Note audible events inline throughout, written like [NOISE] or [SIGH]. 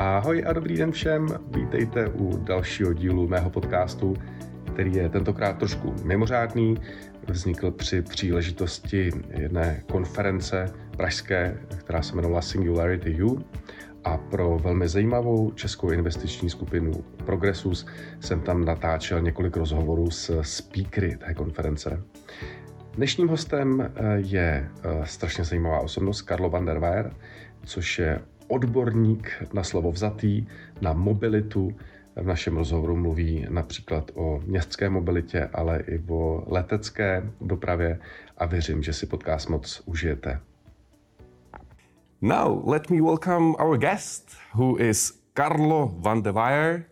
Ahoj a dobrý den všem. Vítejte u dalšího dílu mého podcastu, který je tentokrát trošku mimořádný. Vznikl při příležitosti jedné konference pražské, která se jmenovala Singularity U. A pro velmi zajímavou českou investiční skupinu Progressus jsem tam natáčel několik rozhovorů s speakery té konference. Dnešním hostem eh, je eh, strašně zajímavá osobnost Karlo van der Weyer, což je odborník na slovo vzatý, na mobilitu. V našem rozhovoru mluví například o městské mobilitě, ale i o letecké dopravě a věřím, že si podcast moc užijete. Now, let me welcome our guest, who is Carlo van der Weyer.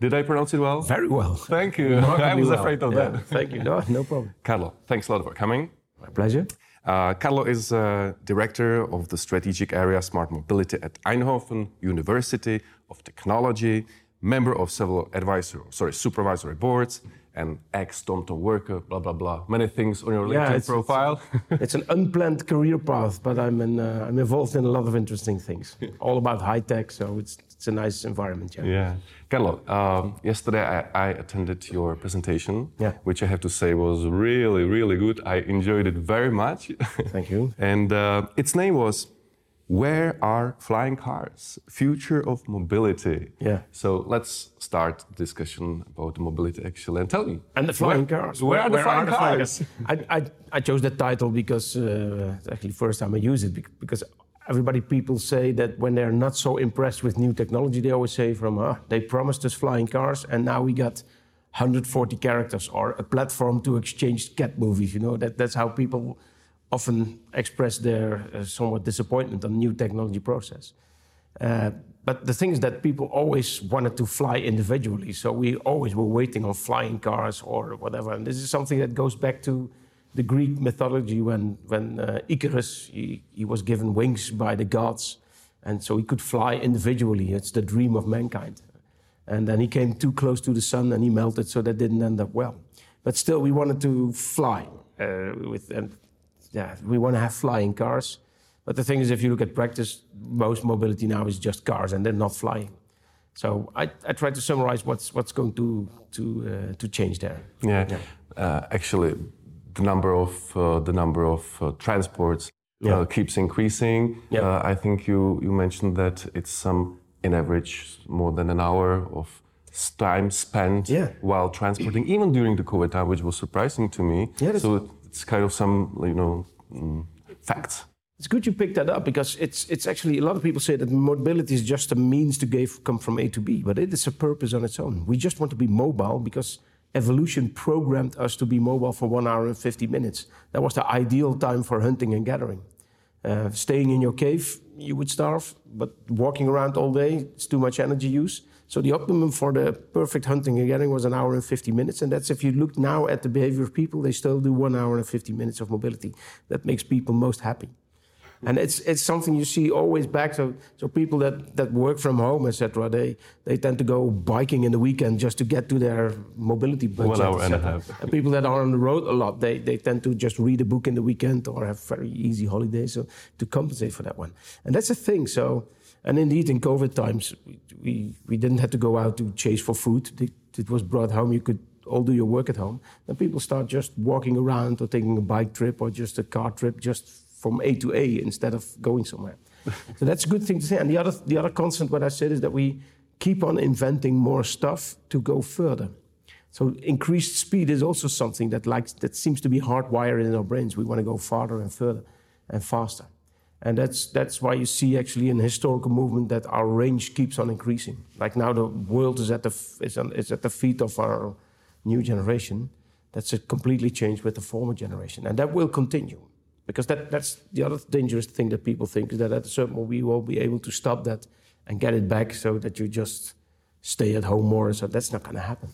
Did I pronounce it well? Very well. Thank you. I was well. afraid of Yeah, that. Thank you. No, no problem. Carlo, thanks a lot for coming. My pleasure. Uh, Carlo is uh, director of the strategic area Smart Mobility at Eindhoven University of Technology, member of several advisory, sorry, supervisory boards, and ex TomTom worker, blah blah blah. Many things on your Yeah, LinkedIn it's- profile. [LAUGHS] It's an unplanned career path, but I'm in, uh, I'm involved in a lot of interesting things. [LAUGHS] All about high tech, so it's it's a nice environment. Yeah. yeah, Carlo. Um, yesterday I, I attended your presentation, Yeah. which I have to say was really really good. I enjoyed it very much. Thank you. [LAUGHS] And uh, its name was Where Are Flying Cars? Future of Mobility. Yeah. So let's start the discussion about mobility actually and tell me. And the flying where, cars. Where, are the flying cars? I, I, I chose that title because uh, it's actually the first time I use it because everybody people say that when they're not so impressed with new technology, they always say from ah, they promised us flying cars and now we got 140 characters or a platform to exchange cat movies. You know that that's how people often express their uh, somewhat disappointment on new technology process. Uh, but the thing is that people always wanted to fly individually, so we always were waiting on flying cars or whatever. And this is something that goes back to the Greek mythology when when uh, Icarus he, he was given wings by the gods, and so he could fly individually. It's the dream of mankind. And then he came too close to the sun and he melted, so that didn't end up well. But still, we wanted to fly uh, with, and yeah, we want to have flying cars. But the thing is, if you look at practice, most mobility now is just cars and they're not flying. So I, I try to summarize what's what's going to to uh, to change there. Yeah. Uh, actually, the number of uh, the number of uh, transports Yeah. uh, keeps increasing. Yeah. Uh, I think you you mentioned that it's some in average more than an hour of time spent Yeah. while transporting, even during the COVID time, which was surprising to me. Yeah, so it's kind of some you know mm, facts. It's good you picked that up because it's it's actually a lot of people say that mobility is just a means to give, come from A to B, but it is a purpose on its own. We just want to be mobile because evolution programmed us to be mobile for one hour and 50 minutes. That was the ideal time for hunting and gathering. Uh, staying in your cave, you would starve, but walking around all day, it's too much energy use. So the optimum for the perfect hunting and gathering was an hour and 50 minutes. And that's if you look now at the behavior of people, they still do one hour and 50 minutes of mobility. That makes people most happy. And it's it's something you see always back. So so people that, that work from home, etc. They they tend to go biking in the weekend just to get to their mobility budget. hour and a half. And people that are on the road a lot, they they tend to just read a book in the weekend or have very easy holidays so to compensate for that one. And that's a thing. So and indeed in COVID times we we, didn't have to go out to chase for food. It, it was brought home. You could all do your work at home. Then people start just walking around or taking a bike trip or just a car trip just from A to A instead of going somewhere. so that's a good thing to say. And the other, the other constant, what I said, is that we keep on inventing more stuff to go further. So increased speed is also something that likes that seems to be hardwired in our brains. We want to go farther and further and faster. And that's that's why you see actually in historical movement that our range keeps on increasing. Like now the world is at the is, on, is at the feet of our new generation. That's a completely changed with the former generation, and that will continue because that, that's the other dangerous thing that people think is that at a certain point we won't be able to stop that and get it back so that you just stay at home more. So that's not going to happen.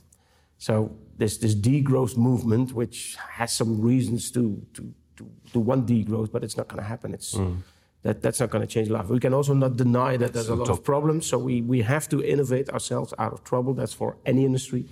So there's this degrowth movement, which has some reasons to to to, to want degrowth, but it's not going to happen. It's mm. that that's not going to change life. We can also not deny that there's a lot of problems. So we we have to innovate ourselves out of trouble. That's for any industry,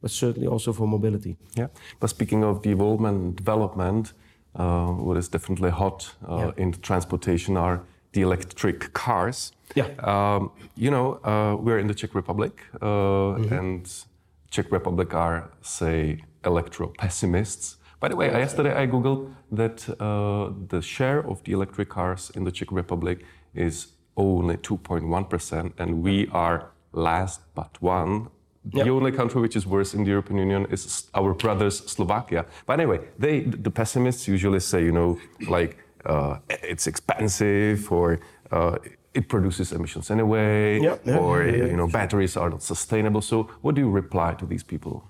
but certainly also for mobility. Yeah. But speaking of development and development, uh, what is definitely hot uh, Yeah. in transportation are the electric cars. Yeah. Um, you know, uh, we're in the Czech Republic, uh, mm-hmm. and Czech Republic are, say, electro pessimists. By the way, yesterday I googled that uh, the share of the electric cars in the Czech Republic is only 2.1%, and we are last but one. Yep. The only country which is worse in the European Union is our brothers Slovakia. But anyway, they the pessimists usually say, you know, like uh, it's expensive or uh, it produces emissions anyway, yep. or you know batteries are not sustainable. So, what do you reply to these people?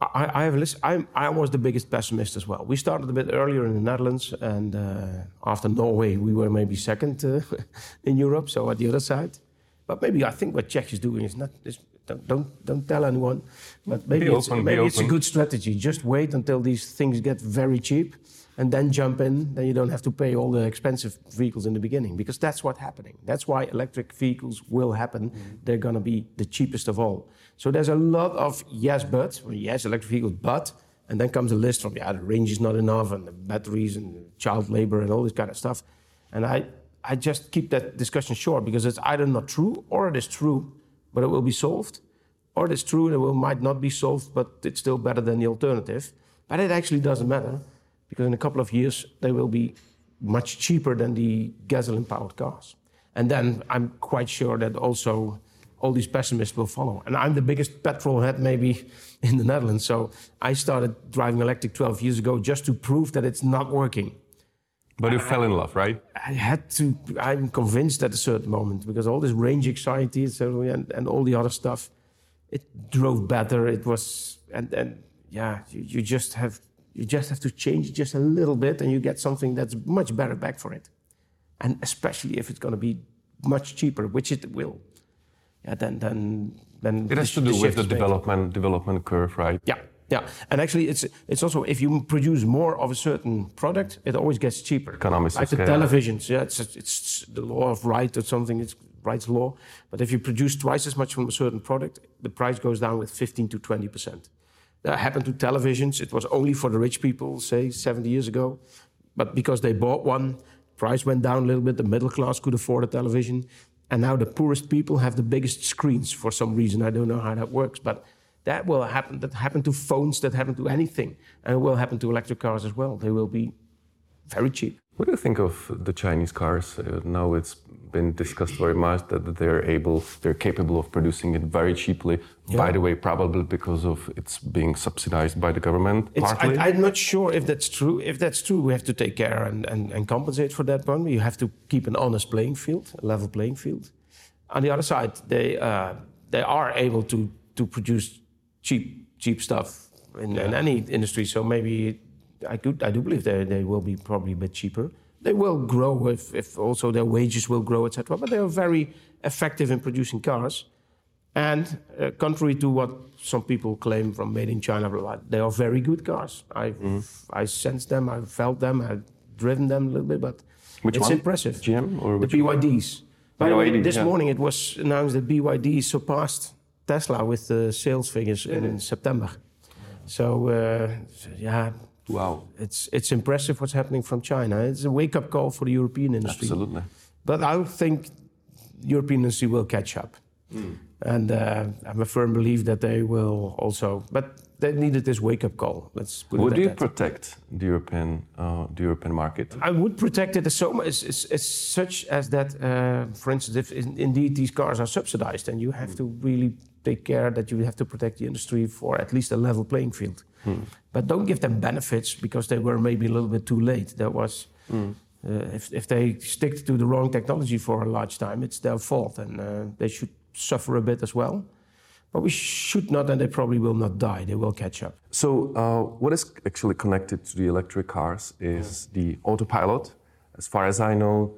I, I have listened. I, I was the biggest pessimist as well. We started a bit earlier in the Netherlands, and uh, after Norway, we were maybe second uh, [LAUGHS] in Europe, so at the other side. But maybe I think what Czech is doing is not. Is, don't, don't don't tell anyone. But maybe it's, maybe it's a good strategy. Just wait until these things get very cheap, and then jump in. Then you don't have to pay all the expensive vehicles in the beginning because that's what's happening. That's why electric vehicles will happen. Mm-hmm. They're going to be the cheapest of all. So there's a lot of yes, but yes, electric vehicles, but and then comes a list from yeah, the range is not enough and the batteries and child labor and all this kind of stuff. And I I just keep that discussion short because it's either not true or it is true, but it will be solved, or it is true and it will, might not be solved, but it's still better than the alternative. But it actually doesn't matter because in a couple of years they will be much cheaper than the gasoline powered cars. And then I'm quite sure that also all these pessimists will follow. And I'm the biggest petrol head maybe in the Netherlands. So I started driving electric 12 years ago just to prove that it's not working. But you I, fell in love, right? I had to, I'm convinced at a certain moment because all this range anxiety and, and all the other stuff, it drove better. It was, and, and yeah, you, you just have you just have to change just a little bit and you get something that's much better back for it. And especially if it's going to be much cheaper, which it will. Yeah, then then then it has to do with the development development curve, right? Yeah, yeah. And actually, it's it's also if you produce more of a certain product, it always gets cheaper. Economics, like the televisions. Yeah, it's it's the law of Wright or something. It's Wright's law. But if you produce twice as much from a certain product, the price goes down with 15 to 20 percent. That happened to televisions. It was only for the rich people, say 70 years ago. But because they bought one, price went down a little bit. The middle class could afford a television. And now the poorest people have the biggest screens for some reason. I don't know how that works, but that will happen. That happened to phones, that happened to anything. And it will happen to electric cars as well. They will be very cheap. What do you think of the Chinese cars? Uh, now it's been discussed very much that they're able, they're capable of producing it very cheaply. Yeah. By the way, probably because of it's being subsidized by the government. I, am not sure if that's true. If that's true, we have to take care and, and, and compensate for that one. You have to keep an honest playing field, a level playing field. On the other side, they uh, they are able to to produce cheap cheap stuff in, yeah. in any industry. So maybe I could I do believe they they will be probably a bit cheaper they will grow if, if also their wages will grow, etc. But they are very effective in producing cars. And uh, contrary to what some people claim from made in China, they are very good cars. I mm. I sensed them, I felt them, I've driven them a little bit, but which it's one? impressive. GM or the BYDs. By the way, this yeah. morning it was announced that BYD surpassed Tesla with the sales figures in, in September. So uh, yeah, Wow. It's, it's impressive what's happening from China. It's a wake up call for the European industry. Absolutely. But I think European industry will catch up. Mm. And uh, I'm a firm believer that they will also. But they needed this wake up call. Let's put Would it you that. protect the European, uh, the European market? I would protect it as, so, as, as, as such as that, uh, for instance, if in, indeed these cars are subsidized, and you have to really take care that you have to protect the industry for at least a level playing field. Hmm. But don't give them benefits because they were maybe a little bit too late. That was. Hmm. Uh, if, if they stick to the wrong technology for a large time, it's their fault, and uh, they should suffer a bit as well. But we should not, and they probably will not die. They will catch up. So, uh, what is actually connected to the electric cars is yeah. the autopilot. As far as I know,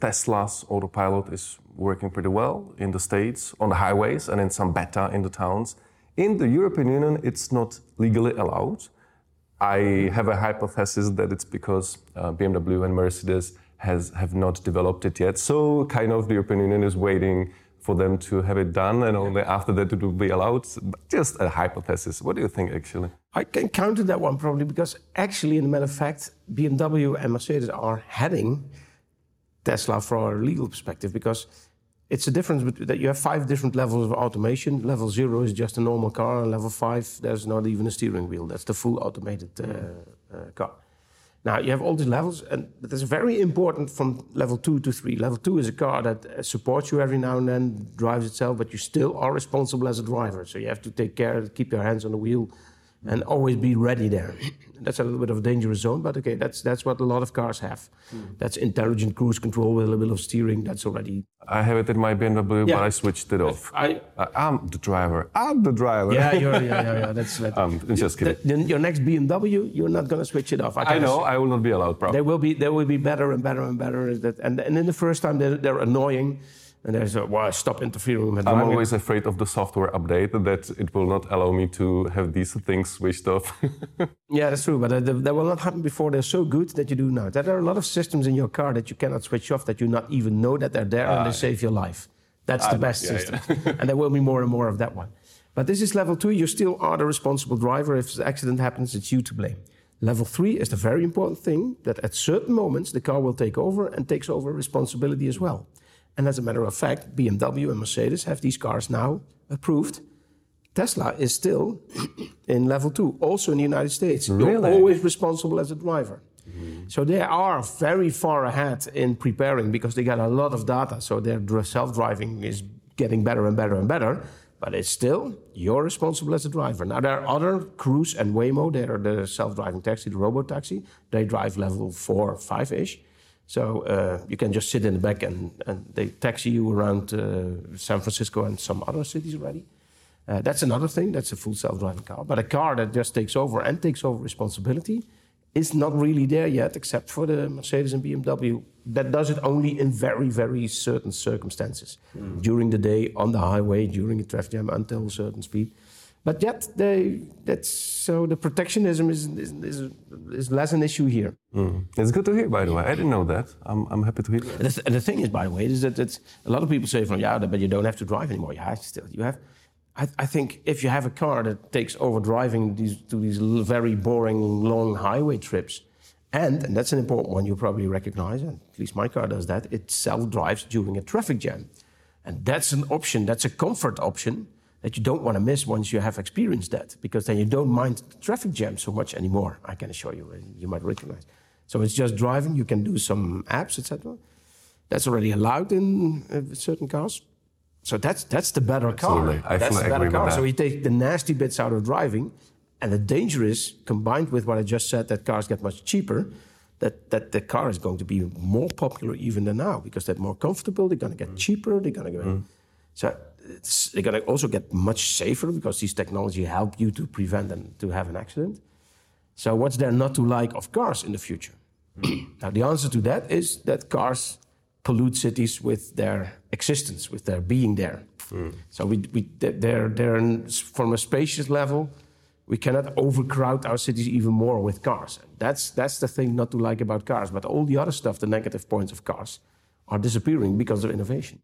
Tesla's autopilot is working pretty well in the States, on the highways, and in some beta in the towns. In the European Union, it's not legally allowed. I have a hypothesis that it's because uh, BMW and Mercedes has, have not developed it yet. So, kind of, the European Union is waiting for them to have it done, and only after that it will be allowed. Just a hypothesis. What do you think, actually? I can counter that one probably because, actually, in the matter of fact, BMW and Mercedes are heading Tesla from a legal perspective because it's a difference that you have five different levels of automation. Level zero is just a normal car, and level five, there's not even a steering wheel. That's the full automated uh, uh, car. Now you have all these levels, and that's very important from level two to three. Level two is a car that uh, supports you every now and then, drives itself, but you still are responsible as a driver. So you have to take care, keep your hands on the wheel, and always be ready there. that's a little bit of a dangerous zone, but okay, that's that's what a lot of cars have. Mm. That's intelligent cruise control with a little bit of steering. That's already. I have it in my BMW, yeah. but I switched it off. I, am the driver. I'm the driver. Yeah, you're, yeah, [LAUGHS] yeah, yeah. That's. that's I'm just kidding. The, the, your next BMW, you're not going to switch it off. I, I know. I will not be allowed. Probably. They will be. They will be better and better and better. And and in the first time they're, they're annoying and there's a well, stop interfering with I'm always afraid of the software update that it will not allow me to have these things switched off. [LAUGHS] yeah, that's true, but uh, that will not happen before they're so good that you do now. There are a lot of systems in your car that you cannot switch off that you not even know that they're there and they ah, save your life. That's the best yeah, system, yeah. and there will be more and more of that one. But this is level two. You still are the responsible driver. If the accident happens, it's you to blame. Level three is the very important thing that at certain moments the car will take over and takes over responsibility as well. And as a matter of fact, BMW and Mercedes have these cars now approved. Tesla is still [CLEARS THROAT] in level two, also in the United States. Really? You're always responsible as a driver. So they are very far ahead in preparing because they got a lot of data. So their self-driving is getting better and better and better. But it's still you're responsible as a driver. Now there are other Cruise and Waymo. They are the self-driving taxi, the robo taxi. They drive level four, five ish. So uh, you can just sit in the back and, and they taxi you around uh, San Francisco and some other cities already. Uh, that's another thing. That's a full self-driving car. But a car that just takes over and takes over responsibility is not really there yet, except for the Mercedes and BMW. That does it only in very, very certain circumstances. Mm. During the day, on the highway, during a traffic jam, until a certain speed. But yet, they, that's so the protectionism is, is, is, is less an issue here. Mm. It's good to hear, by the way. I didn't know that. I'm, I'm happy to hear that. And the, and the thing is, by the way, is that it's, a lot of people say, from, yeah, but you don't have to drive anymore. Yeah, still, you have. I, I think if you have a car that takes over driving these, to these very boring, long highway trips, and, and that's an important one you probably recognize, and at least my car does that, it self drives during a traffic jam. And that's an option, that's a comfort option that you don't want to miss once you have experienced that, because then you don't mind the traffic jam so much anymore. I can assure you, you might recognize. So it's just driving. You can do some apps, etc. That's already allowed in uh, certain cars. So that's that's the better Absolutely. car. I that's the better car. So you take the nasty bits out of driving, and the danger is combined with what I just said that cars get much cheaper. That, that the car is going to be more popular even than now because they're more comfortable. They're going to get mm. cheaper. They're going to go. Mm. So they're going to also get much safer because these technology help you to prevent and to have an accident. So what's there not to like of cars in the future? [CLEARS THROAT] now the answer to that is that cars pollute cities with their existence, with their being there. Mm. So we, we, they're, they're from a spacious level, we cannot overcrowd our cities even more with cars. That's, that's the thing not to like about cars. But all the other stuff, the negative points of cars, are disappearing because of innovation.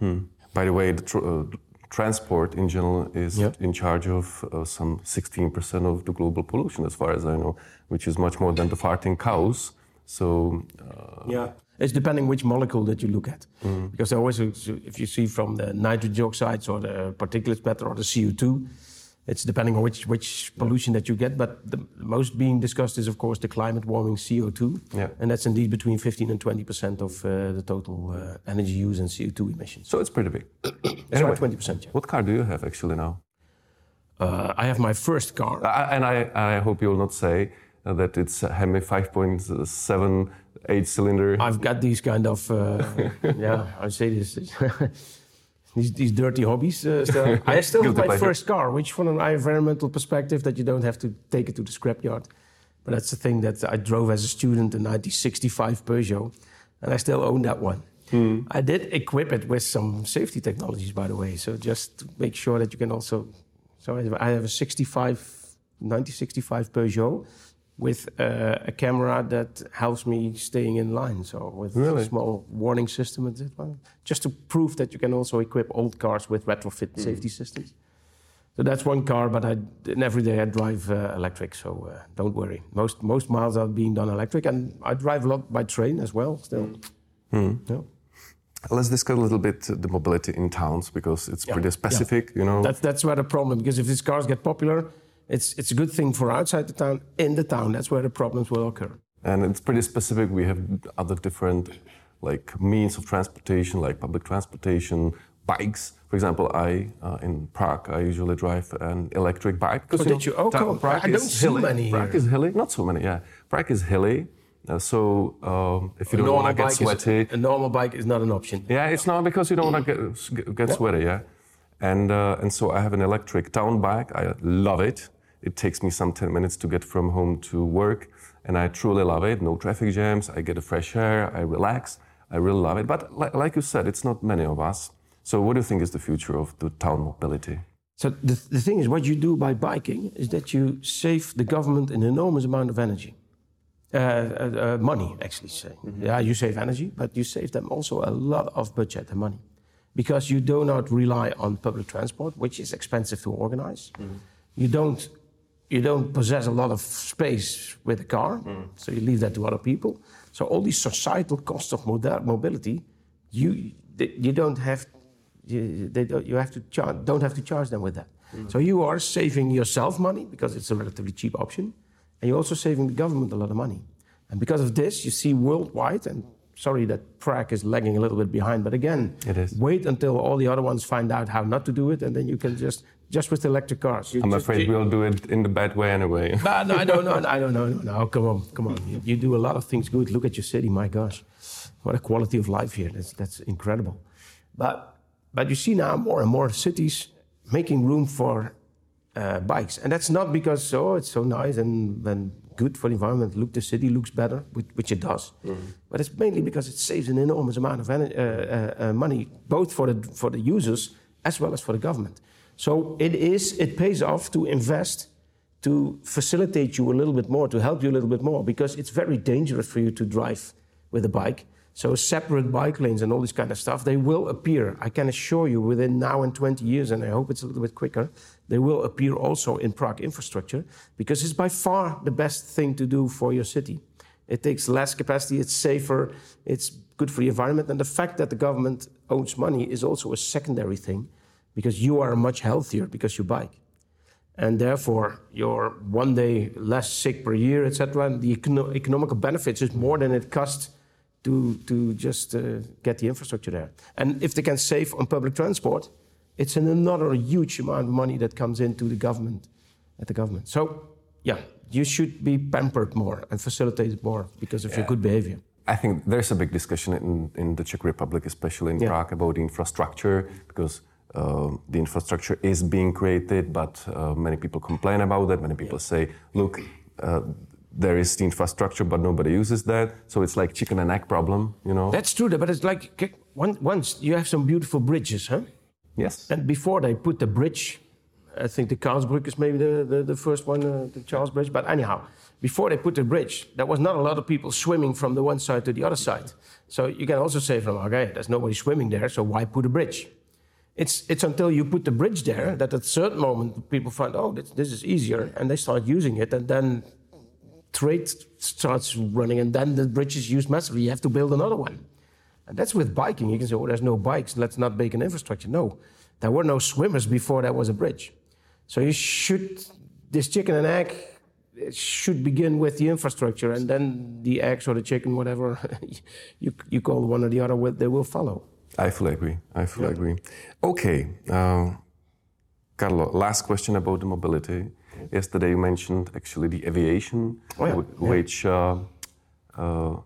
Mm. By the way, the tr uh, transport in general is yep. in charge of uh, some 16% of the global pollution, as far as I know, which is much more than the farting cows. So, uh, yeah, it's depending which molecule that you look at, mm. because always, if you see from the nitrogen oxides or the particulate matter or the CO2, it's depending on which which pollution that you get. But the most being discussed is, of course, the climate warming CO2, yeah. and that's indeed between 15 and 20 percent of uh, the total uh, energy use and CO2 emissions. So it's pretty big. [CLEARS THROAT] anyway, 20 percent. Yeah. What car do you have actually now? Uh, I have my first car, and I, I hope you'll not say that it's a Hemi 5.7 eight cylinder. I've got these kind of uh, [LAUGHS] yeah. I say this. [LAUGHS] these, these dirty hobbies. Uh, still. [LAUGHS] I still have my pleasure. first car, which from an environmental perspective, that you don't have to take it to the scrapyard. But that's the thing that I drove as a student, a 1965 Peugeot, and I still own that one. Hmm. I did equip it with some safety technologies, by the way. So just to make sure that you can also. So I have a 65, 1965 Peugeot with uh, a camera that helps me staying in line. So with really? a small warning system, just to prove that you can also equip old cars with retrofit mm. safety systems. So that's one car, but I, every day I drive uh, electric, so uh, don't worry. Most most miles are being done electric, and I drive a lot by train as well. Still, mm. Mm. Yeah. Let's discuss a little bit the mobility in towns because it's yeah. pretty specific, yeah. you know. That's, that's where the problem, because if these cars get popular, it's, it's a good thing for outside the town. In the town, that's where the problems will occur. And it's pretty specific. We have other different like means of transportation, like public transportation, bikes. For example, I uh, in Prague, I usually drive an electric bike. Because oh, did you? Oh, Prague I don't see hilly. many. Prague is hilly, not so many. Yeah, Prague is hilly. Uh, so um, if you a don't want to get sweaty, is, a normal bike is not an option. Yeah, it's not because you don't want to get get sweaty. Yeah, and uh, and so I have an electric town bike. I love it. It takes me some 10 minutes to get from home to work, and I truly love it. No traffic jams. I get a fresh air. I relax. I really love it. But li- like you said, it's not many of us. So what do you think is the future of the town mobility? So the, the thing is, what you do by biking is that you save the government an enormous amount of energy. Uh, uh, uh, money, actually, say. Mm-hmm. Yeah, you save energy, but you save them also a lot of budget and money because you do not rely on public transport, which is expensive to organize. Mm-hmm. You don't you don't possess a lot of space with a car, mm. so you leave that to other people. So all these societal costs of mobility, you you don't have you, they don't, you have to char- don't have to charge them with that. Mm. So you are saving yourself money because it's a relatively cheap option, and you're also saving the government a lot of money. And because of this, you see worldwide, and sorry that Prague is lagging a little bit behind, but again, it is. wait until all the other ones find out how not to do it, and then you can just just with electric cars. You I'm just, afraid you, we'll do it in the bad way anyway. [LAUGHS] no, no, I don't know. I don't know. No, come on, come on. You, you, do a lot of things good. Look at your city. My gosh, what a quality of life here. That's that's incredible. But but you see now more and more cities making room for uh, bikes, and that's not because oh it's so nice and and good for the environment. Look, the city looks better, which, which it does. Mm -hmm. But it's mainly because it saves an enormous amount of uh, uh, uh, money, both for the for the users as well as for the government. So it is, it pays off to invest to facilitate you a little bit more, to help you a little bit more, because it's very dangerous for you to drive with a bike. So separate bike lanes and all this kind of stuff, they will appear. I can assure you within now and 20 years, and I hope it's a little bit quicker, they will appear also in Prague infrastructure because it's by far the best thing to do for your city. It takes less capacity, it's safer, it's good for the environment, and the fact that the government owns money is also a secondary thing because you are much healthier because you bike. And therefore, you're one day less sick per year, etc. And the econo- economical benefits is more than it costs to, to just uh, get the infrastructure there. And if they can save on public transport, it's an another huge amount of money that comes into the government, at the government. So, yeah, you should be pampered more and facilitated more because of yeah. your good behavior. I think there's a big discussion in, in the Czech Republic, especially in yeah. Prague, about infrastructure because uh, the infrastructure is being created, but uh, many people complain about that. Many people say, look, uh, there is the infrastructure, but nobody uses that. So it's like chicken and egg problem, you know? That's true, but it's like once you have some beautiful bridges, huh? Yes. And before they put the bridge, I think the Karlsbrück is maybe the, the, the first one, uh, the Charles Bridge. But anyhow, before they put the bridge, there was not a lot of people swimming from the one side to the other side. So you can also say from, okay, there's nobody swimming there, so why put a bridge? It's, it's until you put the bridge there that at a certain moment people find, oh, this, this is easier, and they start using it, and then trade starts running, and then the bridge is used massively. You have to build another one. And that's with biking. You can say, oh, there's no bikes, let's not make an infrastructure. No, there were no swimmers before there was a bridge. So you should, this chicken and egg should begin with the infrastructure, and then the eggs or the chicken, whatever [LAUGHS] you, you call one or the other, they will follow. I fully agree. I fully yeah. agree. Okay, uh, Carlo. Last question about the mobility. Yesterday you mentioned actually the aviation, oh, yeah. which uh, uh,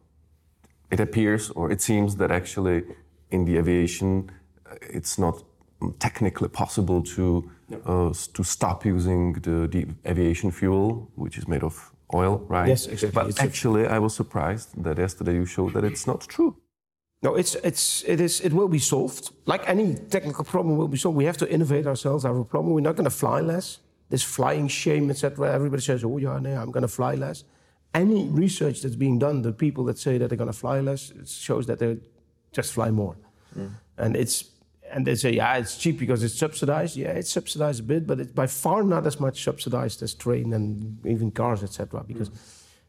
it appears or it seems that actually in the aviation uh, it's not technically possible to uh, to stop using the, the aviation fuel, which is made of oil, right? Yes, exactly. But it's actually, I was surprised that yesterday you showed that it's not true. No, it's, it's, it, is, it will be solved. Like any technical problem will be solved. We have to innovate ourselves, our problem. We're not going to fly less. This flying shame, etc. Everybody says, oh, yeah, no, I'm going to fly less. Any research that's being done, the people that say that they're going to fly less, it shows that they just fly more. Mm. And it's and they say, yeah, it's cheap because it's subsidized. Yeah, it's subsidized a bit, but it's by far not as much subsidized as train and even cars, etc. Because mm.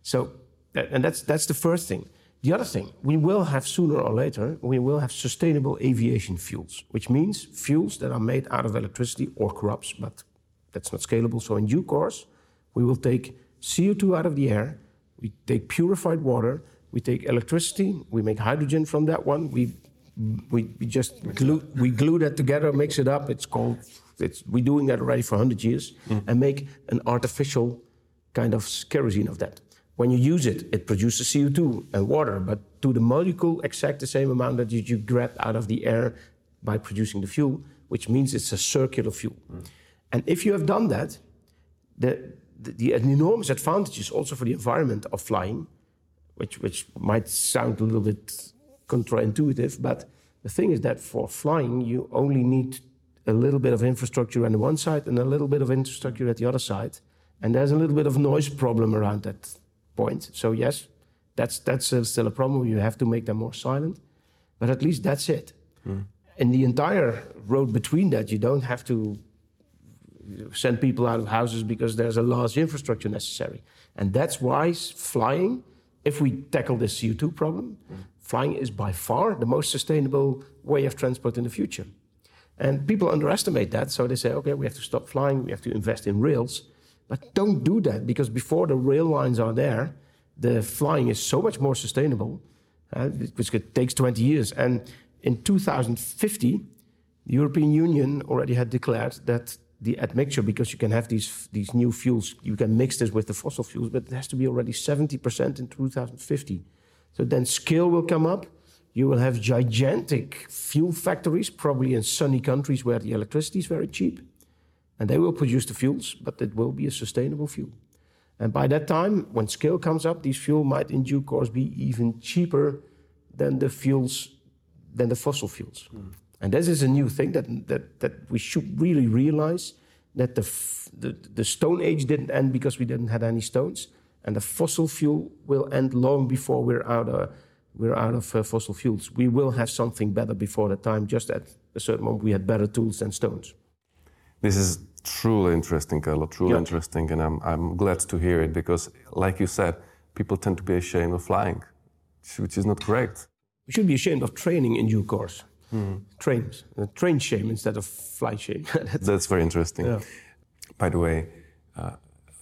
so, and that's that's the first thing. The other thing, we will have sooner or later, we will have sustainable aviation fuels, which means fuels that are made out of electricity or crops, but that's not scalable. So in due course, we will take CO2 out of the air, we take purified water, we take electricity, we make hydrogen from that one, we we, we just glue, we glue that together, mix it up. It's called, it's, we're doing that already for 100 years, mm. and make an artificial kind of kerosene of that. When you use it, it produces CO2 and water, but to the molecule, exact the same amount that you grab out of the air by producing the fuel, which means it's a circular fuel. Mm. And if you have done that, the, the, the, enormous advantages also for the environment of flying, which, which might sound a little bit counterintuitive, but the thing is that for flying, you only need a little bit of infrastructure on the one side and a little bit of infrastructure at the other side. And there's a little bit of noise problem around that point. So yes, that's that's still a problem. You have to make them more silent, but at least that's it. Mm. In the entire road between that, you don't have to send people out of houses because there's a large infrastructure necessary. And that's why flying, if we tackle this CO2 problem, mm flying is by far the most sustainable way of transport in the future. And people underestimate that, so they say, okay, we have to stop flying, we have to invest in rails. But don't do that because before the rail lines are there, the flying is so much more sustainable, uh, which takes 20 years. And in 2050, the European Union already had declared that the admixture, because you can have these, these new fuels, you can mix this with the fossil fuels, but it has to be already 70% in 2050. So then scale will come up. You will have gigantic fuel factories, probably in sunny countries where the electricity is very cheap. And they will produce the fuels, but it will be a sustainable fuel. And by that time, when scale comes up, these fuel might in due course be even cheaper than the fuels, than the fossil fuels. Mm. And this is a new thing that, that, that we should really realize that the, the, the Stone Age didn't end because we didn't have any stones and the fossil fuel will end long before we're out of, we're out of uh, fossil fuels. We will have something better before that time, just at a certain moment we had better tools than stones. This is truly interesting, Carlo, truly interesting, and I'm, I'm glad to hear it because, like you said, people tend to be ashamed of flying, which is not correct. We should be ashamed of training in due course. Mm. Trains, uh, train shame instead of flight shame. [LAUGHS] that's, that's, very interesting. Yeah. By the way, uh,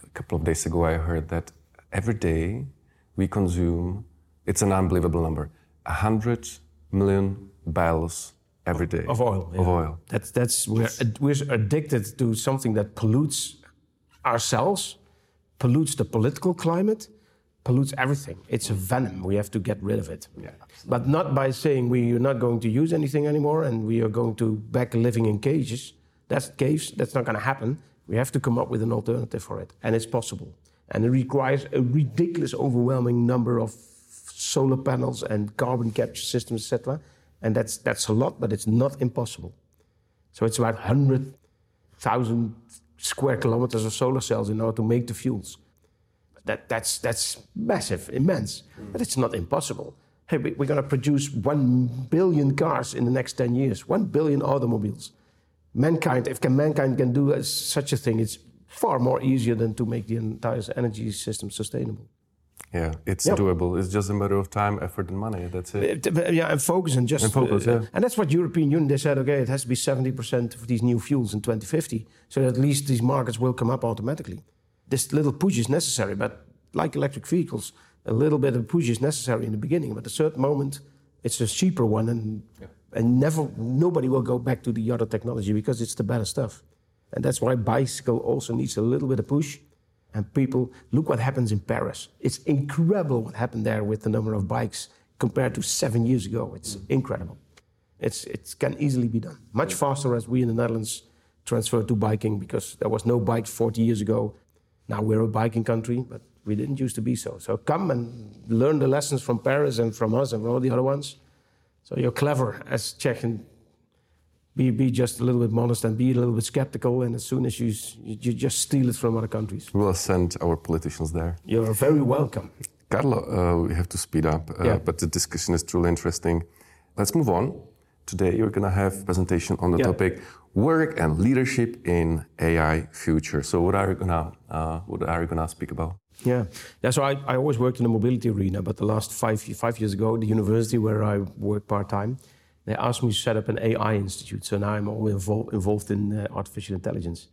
a couple of days ago, I heard that every day we consume, it's an unbelievable number, 100 million barrels every day of oil. Yeah. Of oil. That's, that's, we're, uh, we're addicted to something that pollutes ourselves, pollutes the political climate, pollutes everything. It's a venom. We have to get rid of it. Yeah, but not by saying we are not going to use anything anymore and we are going to back living in cages. That's caves. That's not going to happen. We have to come up with an alternative for it, and it's possible and it requires a ridiculous, overwhelming number of solar panels and carbon capture systems, etc. And that's that's a lot, but it's not impossible. So it's about hundred thousand square kilometers of solar cells in order to make the fuels. That that's that's massive, immense, mm. but it's not impossible. Hey, we're going to produce one billion cars in the next ten years, one billion automobiles. Mankind, if mankind can do such a thing, it's far more easier than to make the entire energy system sustainable. Yeah, it's yep. doable. It's just a matter of time, effort, and money. That's it. Yeah, and focus and just and focus. Uh, yeah. And that's what European Union they said. Okay, it has to be seventy percent of these new fuels in 2050, so at least these markets will come up automatically. This little push is necessary, but like electric vehicles, a little bit of push is necessary in the beginning. But at a certain moment, it's a cheaper one, and yeah. and never nobody will go back to the other technology because it's the better stuff. And that's why bicycle also needs a little bit of push. And people, look what happens in Paris. It's incredible what happened there with the number of bikes compared to seven years ago. It's incredible. It's, it can easily be done. Much faster as we in the Netherlands transferred to biking because there was no bikes 40 years ago. Now we're a biking country, but we didn't used to be so. So come and learn the lessons from Paris and from us and from all the other ones. So you're clever as Czech and be, be just a little bit modest and be a little bit skeptical. And as soon as you, you just steal it from other countries. We'll send our politicians there. You're very welcome. Carlo, uh, we have to speed up, uh, yeah. but the discussion is truly interesting. Let's move on. Today you're going to have a presentation on the yeah. topic work and leadership in AI future. So what are you gonna uh, what are you gonna speak about? Yeah, yeah. So I, I always worked in the mobility arena, but the last five five years ago, the university where I worked part time, they asked me to set up an AI institute. So now I'm all involved involved in uh, artificial intelligence,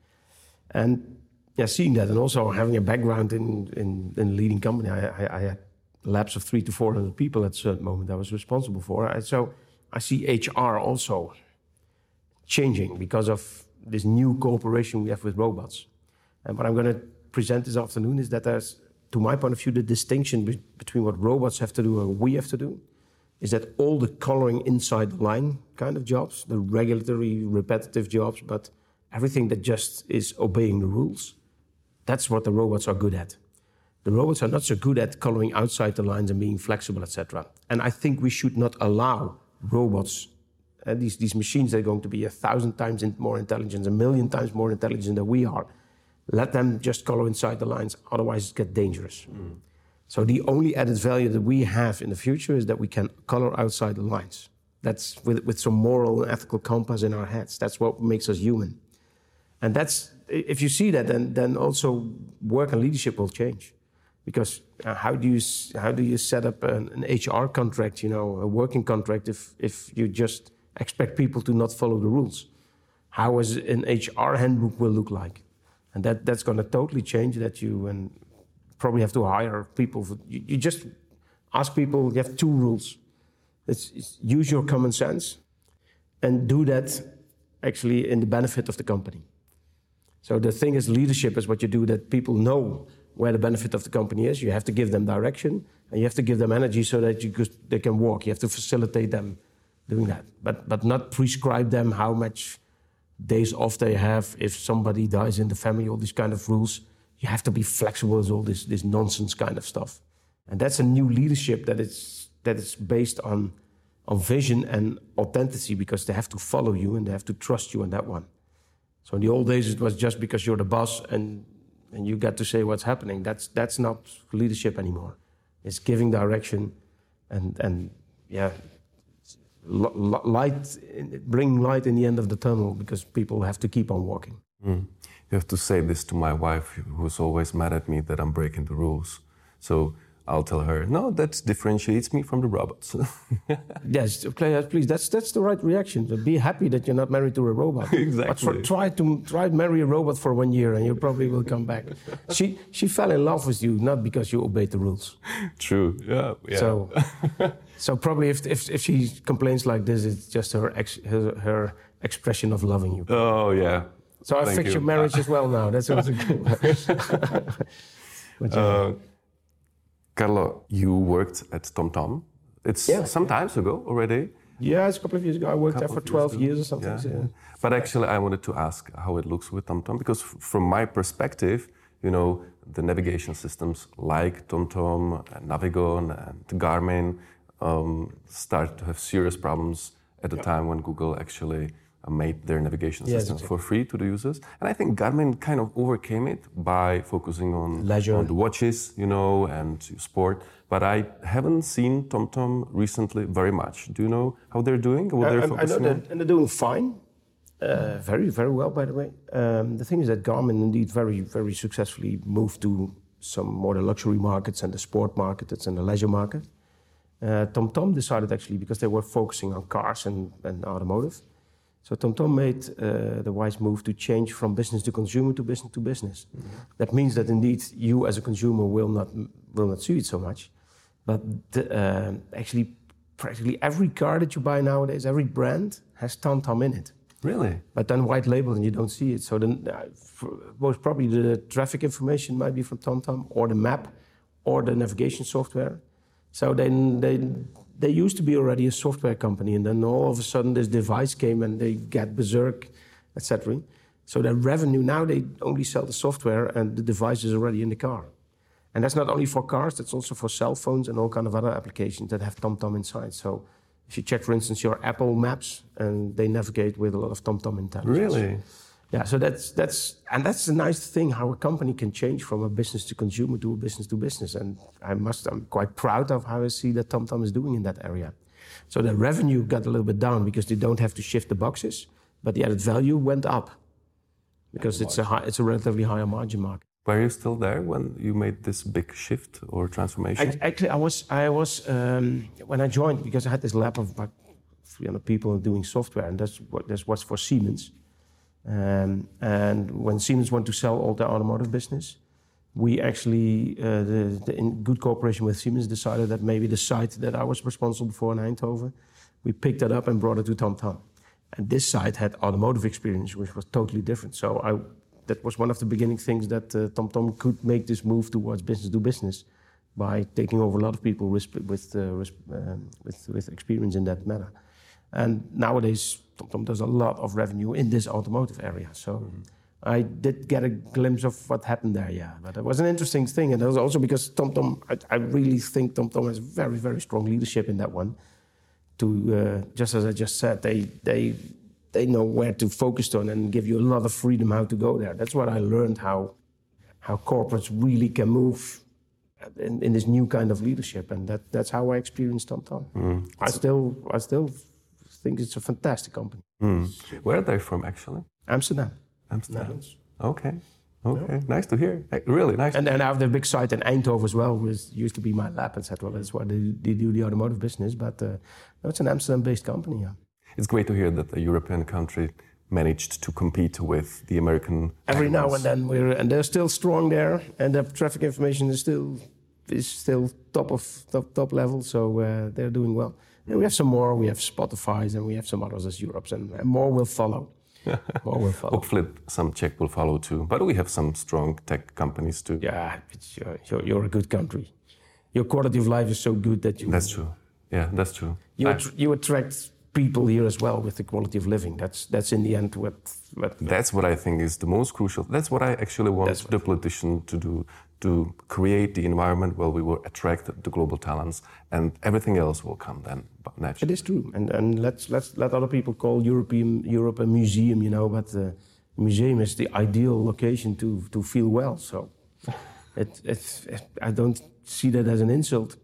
and yeah, seeing that, and also having a background in in, in leading company, I, I, I, had labs of three to four hundred people at a certain moment I was responsible for. So I see HR also changing because of this new cooperation we have with robots. And what I'm going to present this afternoon is that there's, to my point of view, the distinction be between what robots have to do and we have to do is that all the coloring inside the line kind of jobs, the regulatory, repetitive jobs, but everything that just is obeying the rules, that's what the robots are good at. The robots are not so good at coloring outside the lines and being flexible, etc. And I think we should not allow robots, uh, these, these machines that are going to be a thousand times more intelligent, a million times more intelligent than we are, let them just color inside the lines, otherwise it gets dangerous. Mm. So the only added value that we have in the future is that we can color outside the lines. That's with, with some moral and ethical compass in our heads. That's what makes us human. And that's if you see that, then then also work and leadership will change, because uh, how do you how do you set up an, an, HR contract, you know, a working contract, if if you just expect people to not follow the rules? How is an HR handbook will look like? and that that's going to totally change that you and probably have to hire people for, you, you, just ask people you have two rules. It's, it's, use your common sense and do that actually in the benefit of the company. So the thing is leadership is what you do that people know where the benefit of the company is. You have to give them direction and you have to give them energy so that you could, they can walk. You have to facilitate them doing that. But but not prescribe them how much days off they have, if somebody dies in the family, all these kind of rules. You have to be flexible with all this, this nonsense kind of stuff. And that's a new leadership that is, that is based on, on vision and authenticity because they have to follow you and they have to trust you on that one. So in the old days, it was just because you're the boss and, and you got to say what's happening. That's, that's not leadership anymore. It's giving direction and, and yeah, light, bring light in the end of the tunnel because people have to keep on walking. Mm. You have to say this to my wife, who's always mad at me that I'm breaking the rules. So I'll tell her, no, that differentiates me from the robots. [LAUGHS] yes, please, that's that's the right reaction. Be happy that you're not married to a robot. [LAUGHS] exactly. But for, try to try to marry a robot for one year, and you probably will come back. [LAUGHS] she she fell in love with you not because you obeyed the rules. True. Yeah. yeah. So so probably if, if if she complains like this, it's just her ex, her, her expression of loving you. Oh yeah. So I fixed you. your marriage as well now. That's also [LAUGHS] good. [LAUGHS] uh, Carlo, you worked at TomTom. It's yeah. some times ago already. Yeah, it's a couple of years ago. I worked there for 12 years or something. Yeah. So, yeah. But actually, I wanted to ask how it looks with TomTom because, from my perspective, you know, the navigation systems like TomTom, and Navigon, and Garmin um, started to have serious problems at the time when Google actually made their navigation yes, system exactly. for free to the users. And I think Garmin kind of overcame it by focusing on, Leisure. on the watches, you know, and sport. But I haven't seen TomTom recently very much. Do you know how they're doing? What they're I, I know that, and they're doing fine. Uh, very, very well, by the way. Um, the thing is that Garmin indeed very, very successfully moved to some more the luxury markets and the sport market and the leisure market. Uh, TomTom decided actually because they were focusing on cars and, and automotive so TomTom made uh, the wise move to change from business to consumer to business to business. Mm -hmm. That means that indeed you as a consumer will not will not see it so much, but the, uh, actually practically every car that you buy nowadays, every brand has TomTom in it. Really? But then white label and you don't see it. So then, uh, most probably the traffic information might be from TomTom or the map or the navigation software. So then they they used to be already a software company, and then all of a sudden this device came and they get berserk, etc. So their revenue now they only sell the software and the device is already in the car. And that's not only for cars, that's also for cell phones and all kind of other applications that have TomTom inside. So if you check, for instance, your Apple Maps, and they navigate with a lot of TomTom intelligence. Really? Yeah, so that's that's and that's a nice thing how a company can change from a business to consumer to a business to business. And I must I'm quite proud of how I see that TomTom is doing in that area. So the revenue got a little bit down because they don't have to shift the boxes, but the added value went up because it's a high, it's a relatively higher margin market. Were you still there when you made this big shift or transformation? I, actually, I was. I was um, when I joined because I had this lab of about 300 people doing software, and that's what this was for Siemens. Um, and when Siemens wanted to sell all their automotive business, we actually, uh, the, the, in good cooperation with Siemens, decided that maybe the site that I was responsible for in Eindhoven, we picked that up and brought it to TomTom. And this site had automotive experience, which was totally different. So I, that was one of the beginning things that uh, TomTom could make this move towards business to business by taking over a lot of people with, with, uh, um, with, with experience in that matter. And nowadays, TomTom does a lot of revenue in this automotive area. So. Mm-hmm I did get a glimpse of what happened there, yeah. But it was an interesting thing. And it was also because TomTom, I, I really think TomTom has very, very strong leadership in that one. To, uh, just as I just said, they, they, they know where to focus on and give you a lot of freedom how to go there. That's what I learned how, how corporates really can move in, in this new kind of leadership. And that, that's how I experienced TomTom. Mm. I, still, I still think it's a fantastic company. Mm. Where are they from, actually? Amsterdam. Amsterdam. Netherlands. Okay. Okay, yeah. nice to hear. Really nice. And then I have the big site in Eindhoven as well, which used to be my lab, etc. That's why they, they, do the automotive business. But uh, it's an Amsterdam-based company. Yeah. It's great to hear that a European country managed to compete with the American. Every now and then, we're and they're still strong there, and the traffic information is still is still top of top top level. So uh, they're doing well. And we have some more. We have Spotify's, and we have some others as Europe's, and, and more will follow. [LAUGHS] Hopefully, some Czech will follow too. But we have some strong tech companies too. Yeah, you're, you're, a good country. Your quality of life is so good that you. That's true. Yeah, that's true. You, you attract people here as well with the quality of living. That's that's in the end what. what that's what I think is the most crucial. That's what I actually want the politician to do to create the environment where we will attract the global talents, and everything else will come then naturally. It is true, and and let's let's let other people call European Europe a museum, you know, but the museum is the ideal location to to feel well. So, [LAUGHS] it, it, it I don't see that as an insult,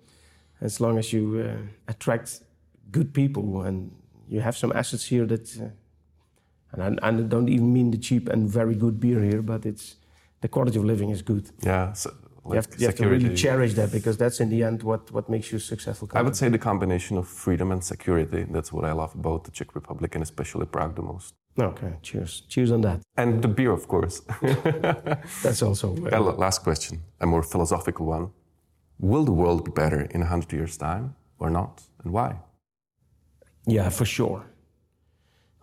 as long as you uh, attract good people and you have some assets here that. Uh, and I, I don't even mean the cheap and very good beer here, but it's the quality of living is good. Yeah. So, like you, have, you have, to really cherish that because that's in the end what, what makes you successful. Company. I would say the combination of freedom and security. That's what I love about the Czech Republic and especially Prague the most. Okay, cheers. Cheers on that. And the beer, of course. [LAUGHS] that's also. [LAUGHS] Uh, last question, a more philosophical one. Will the world be better in 100 years' time or not? And why? Yeah, for sure.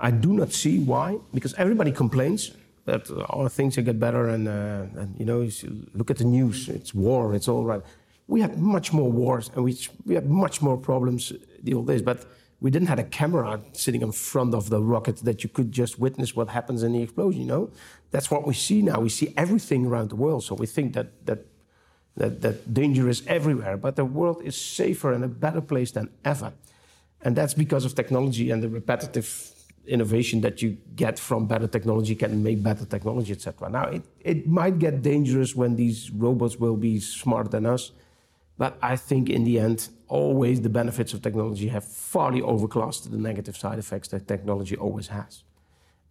I do not see why, because everybody complains that all things will get better. And, uh, and you know, you look at the news, it's war, it's all right. We had much more wars and we, we had much more problems the old days. But we didn't have a camera sitting in front of the rocket that you could just witness what happens in the explosion, you know? That's what we see now. We see everything around the world. So we think that, that, that, that danger is everywhere. But the world is safer and a better place than ever. And that's because of technology and the repetitive innovation that you get from better technology can make better technology, etc. Now, it, it might get dangerous when these robots will be smarter than us, but I think in the end, always the benefits of technology have farly overclassed the negative side effects that technology always has.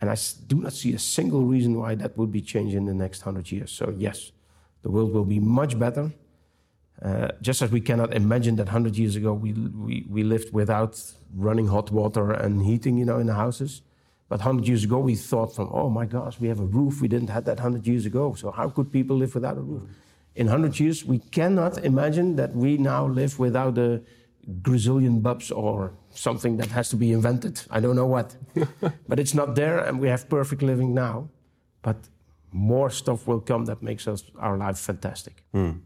And I do not see a single reason why that would be changed in the next 100 years. So, yes, the world will be much better. Uh, just as we cannot imagine that 100 years ago we, we, we lived without running hot water and heating, you know, in the houses. But 100 years ago, we thought from, oh my gosh, we have a roof. We didn't have that 100 years ago. So how could people live without a roof? In 100 years, we cannot imagine that we now live without a gazillion bubs or something that has to be invented. I don't know what. [LAUGHS] but it's not there, and we have perfect living now. But more stuff will come that makes us, our life fantastic. Mm.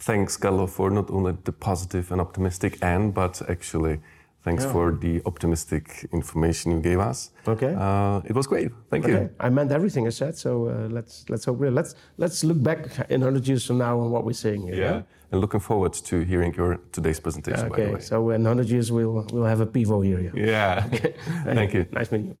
Thanks, Carlo, for not only the positive and optimistic end, but actually Thanks yeah. for the optimistic information you gave us. Okay. Uh, it was great. Thank okay. you. I meant everything I said, so uh, let's let's hope we let's let's look back in 100 years from now on what we're seeing here. Yeah. yeah? And looking forward to hearing your today's presentation. Okay. So in 100 years we'll we'll have a pivo here. Yeah. yeah. [LAUGHS] okay. Thank you. Nice meeting you.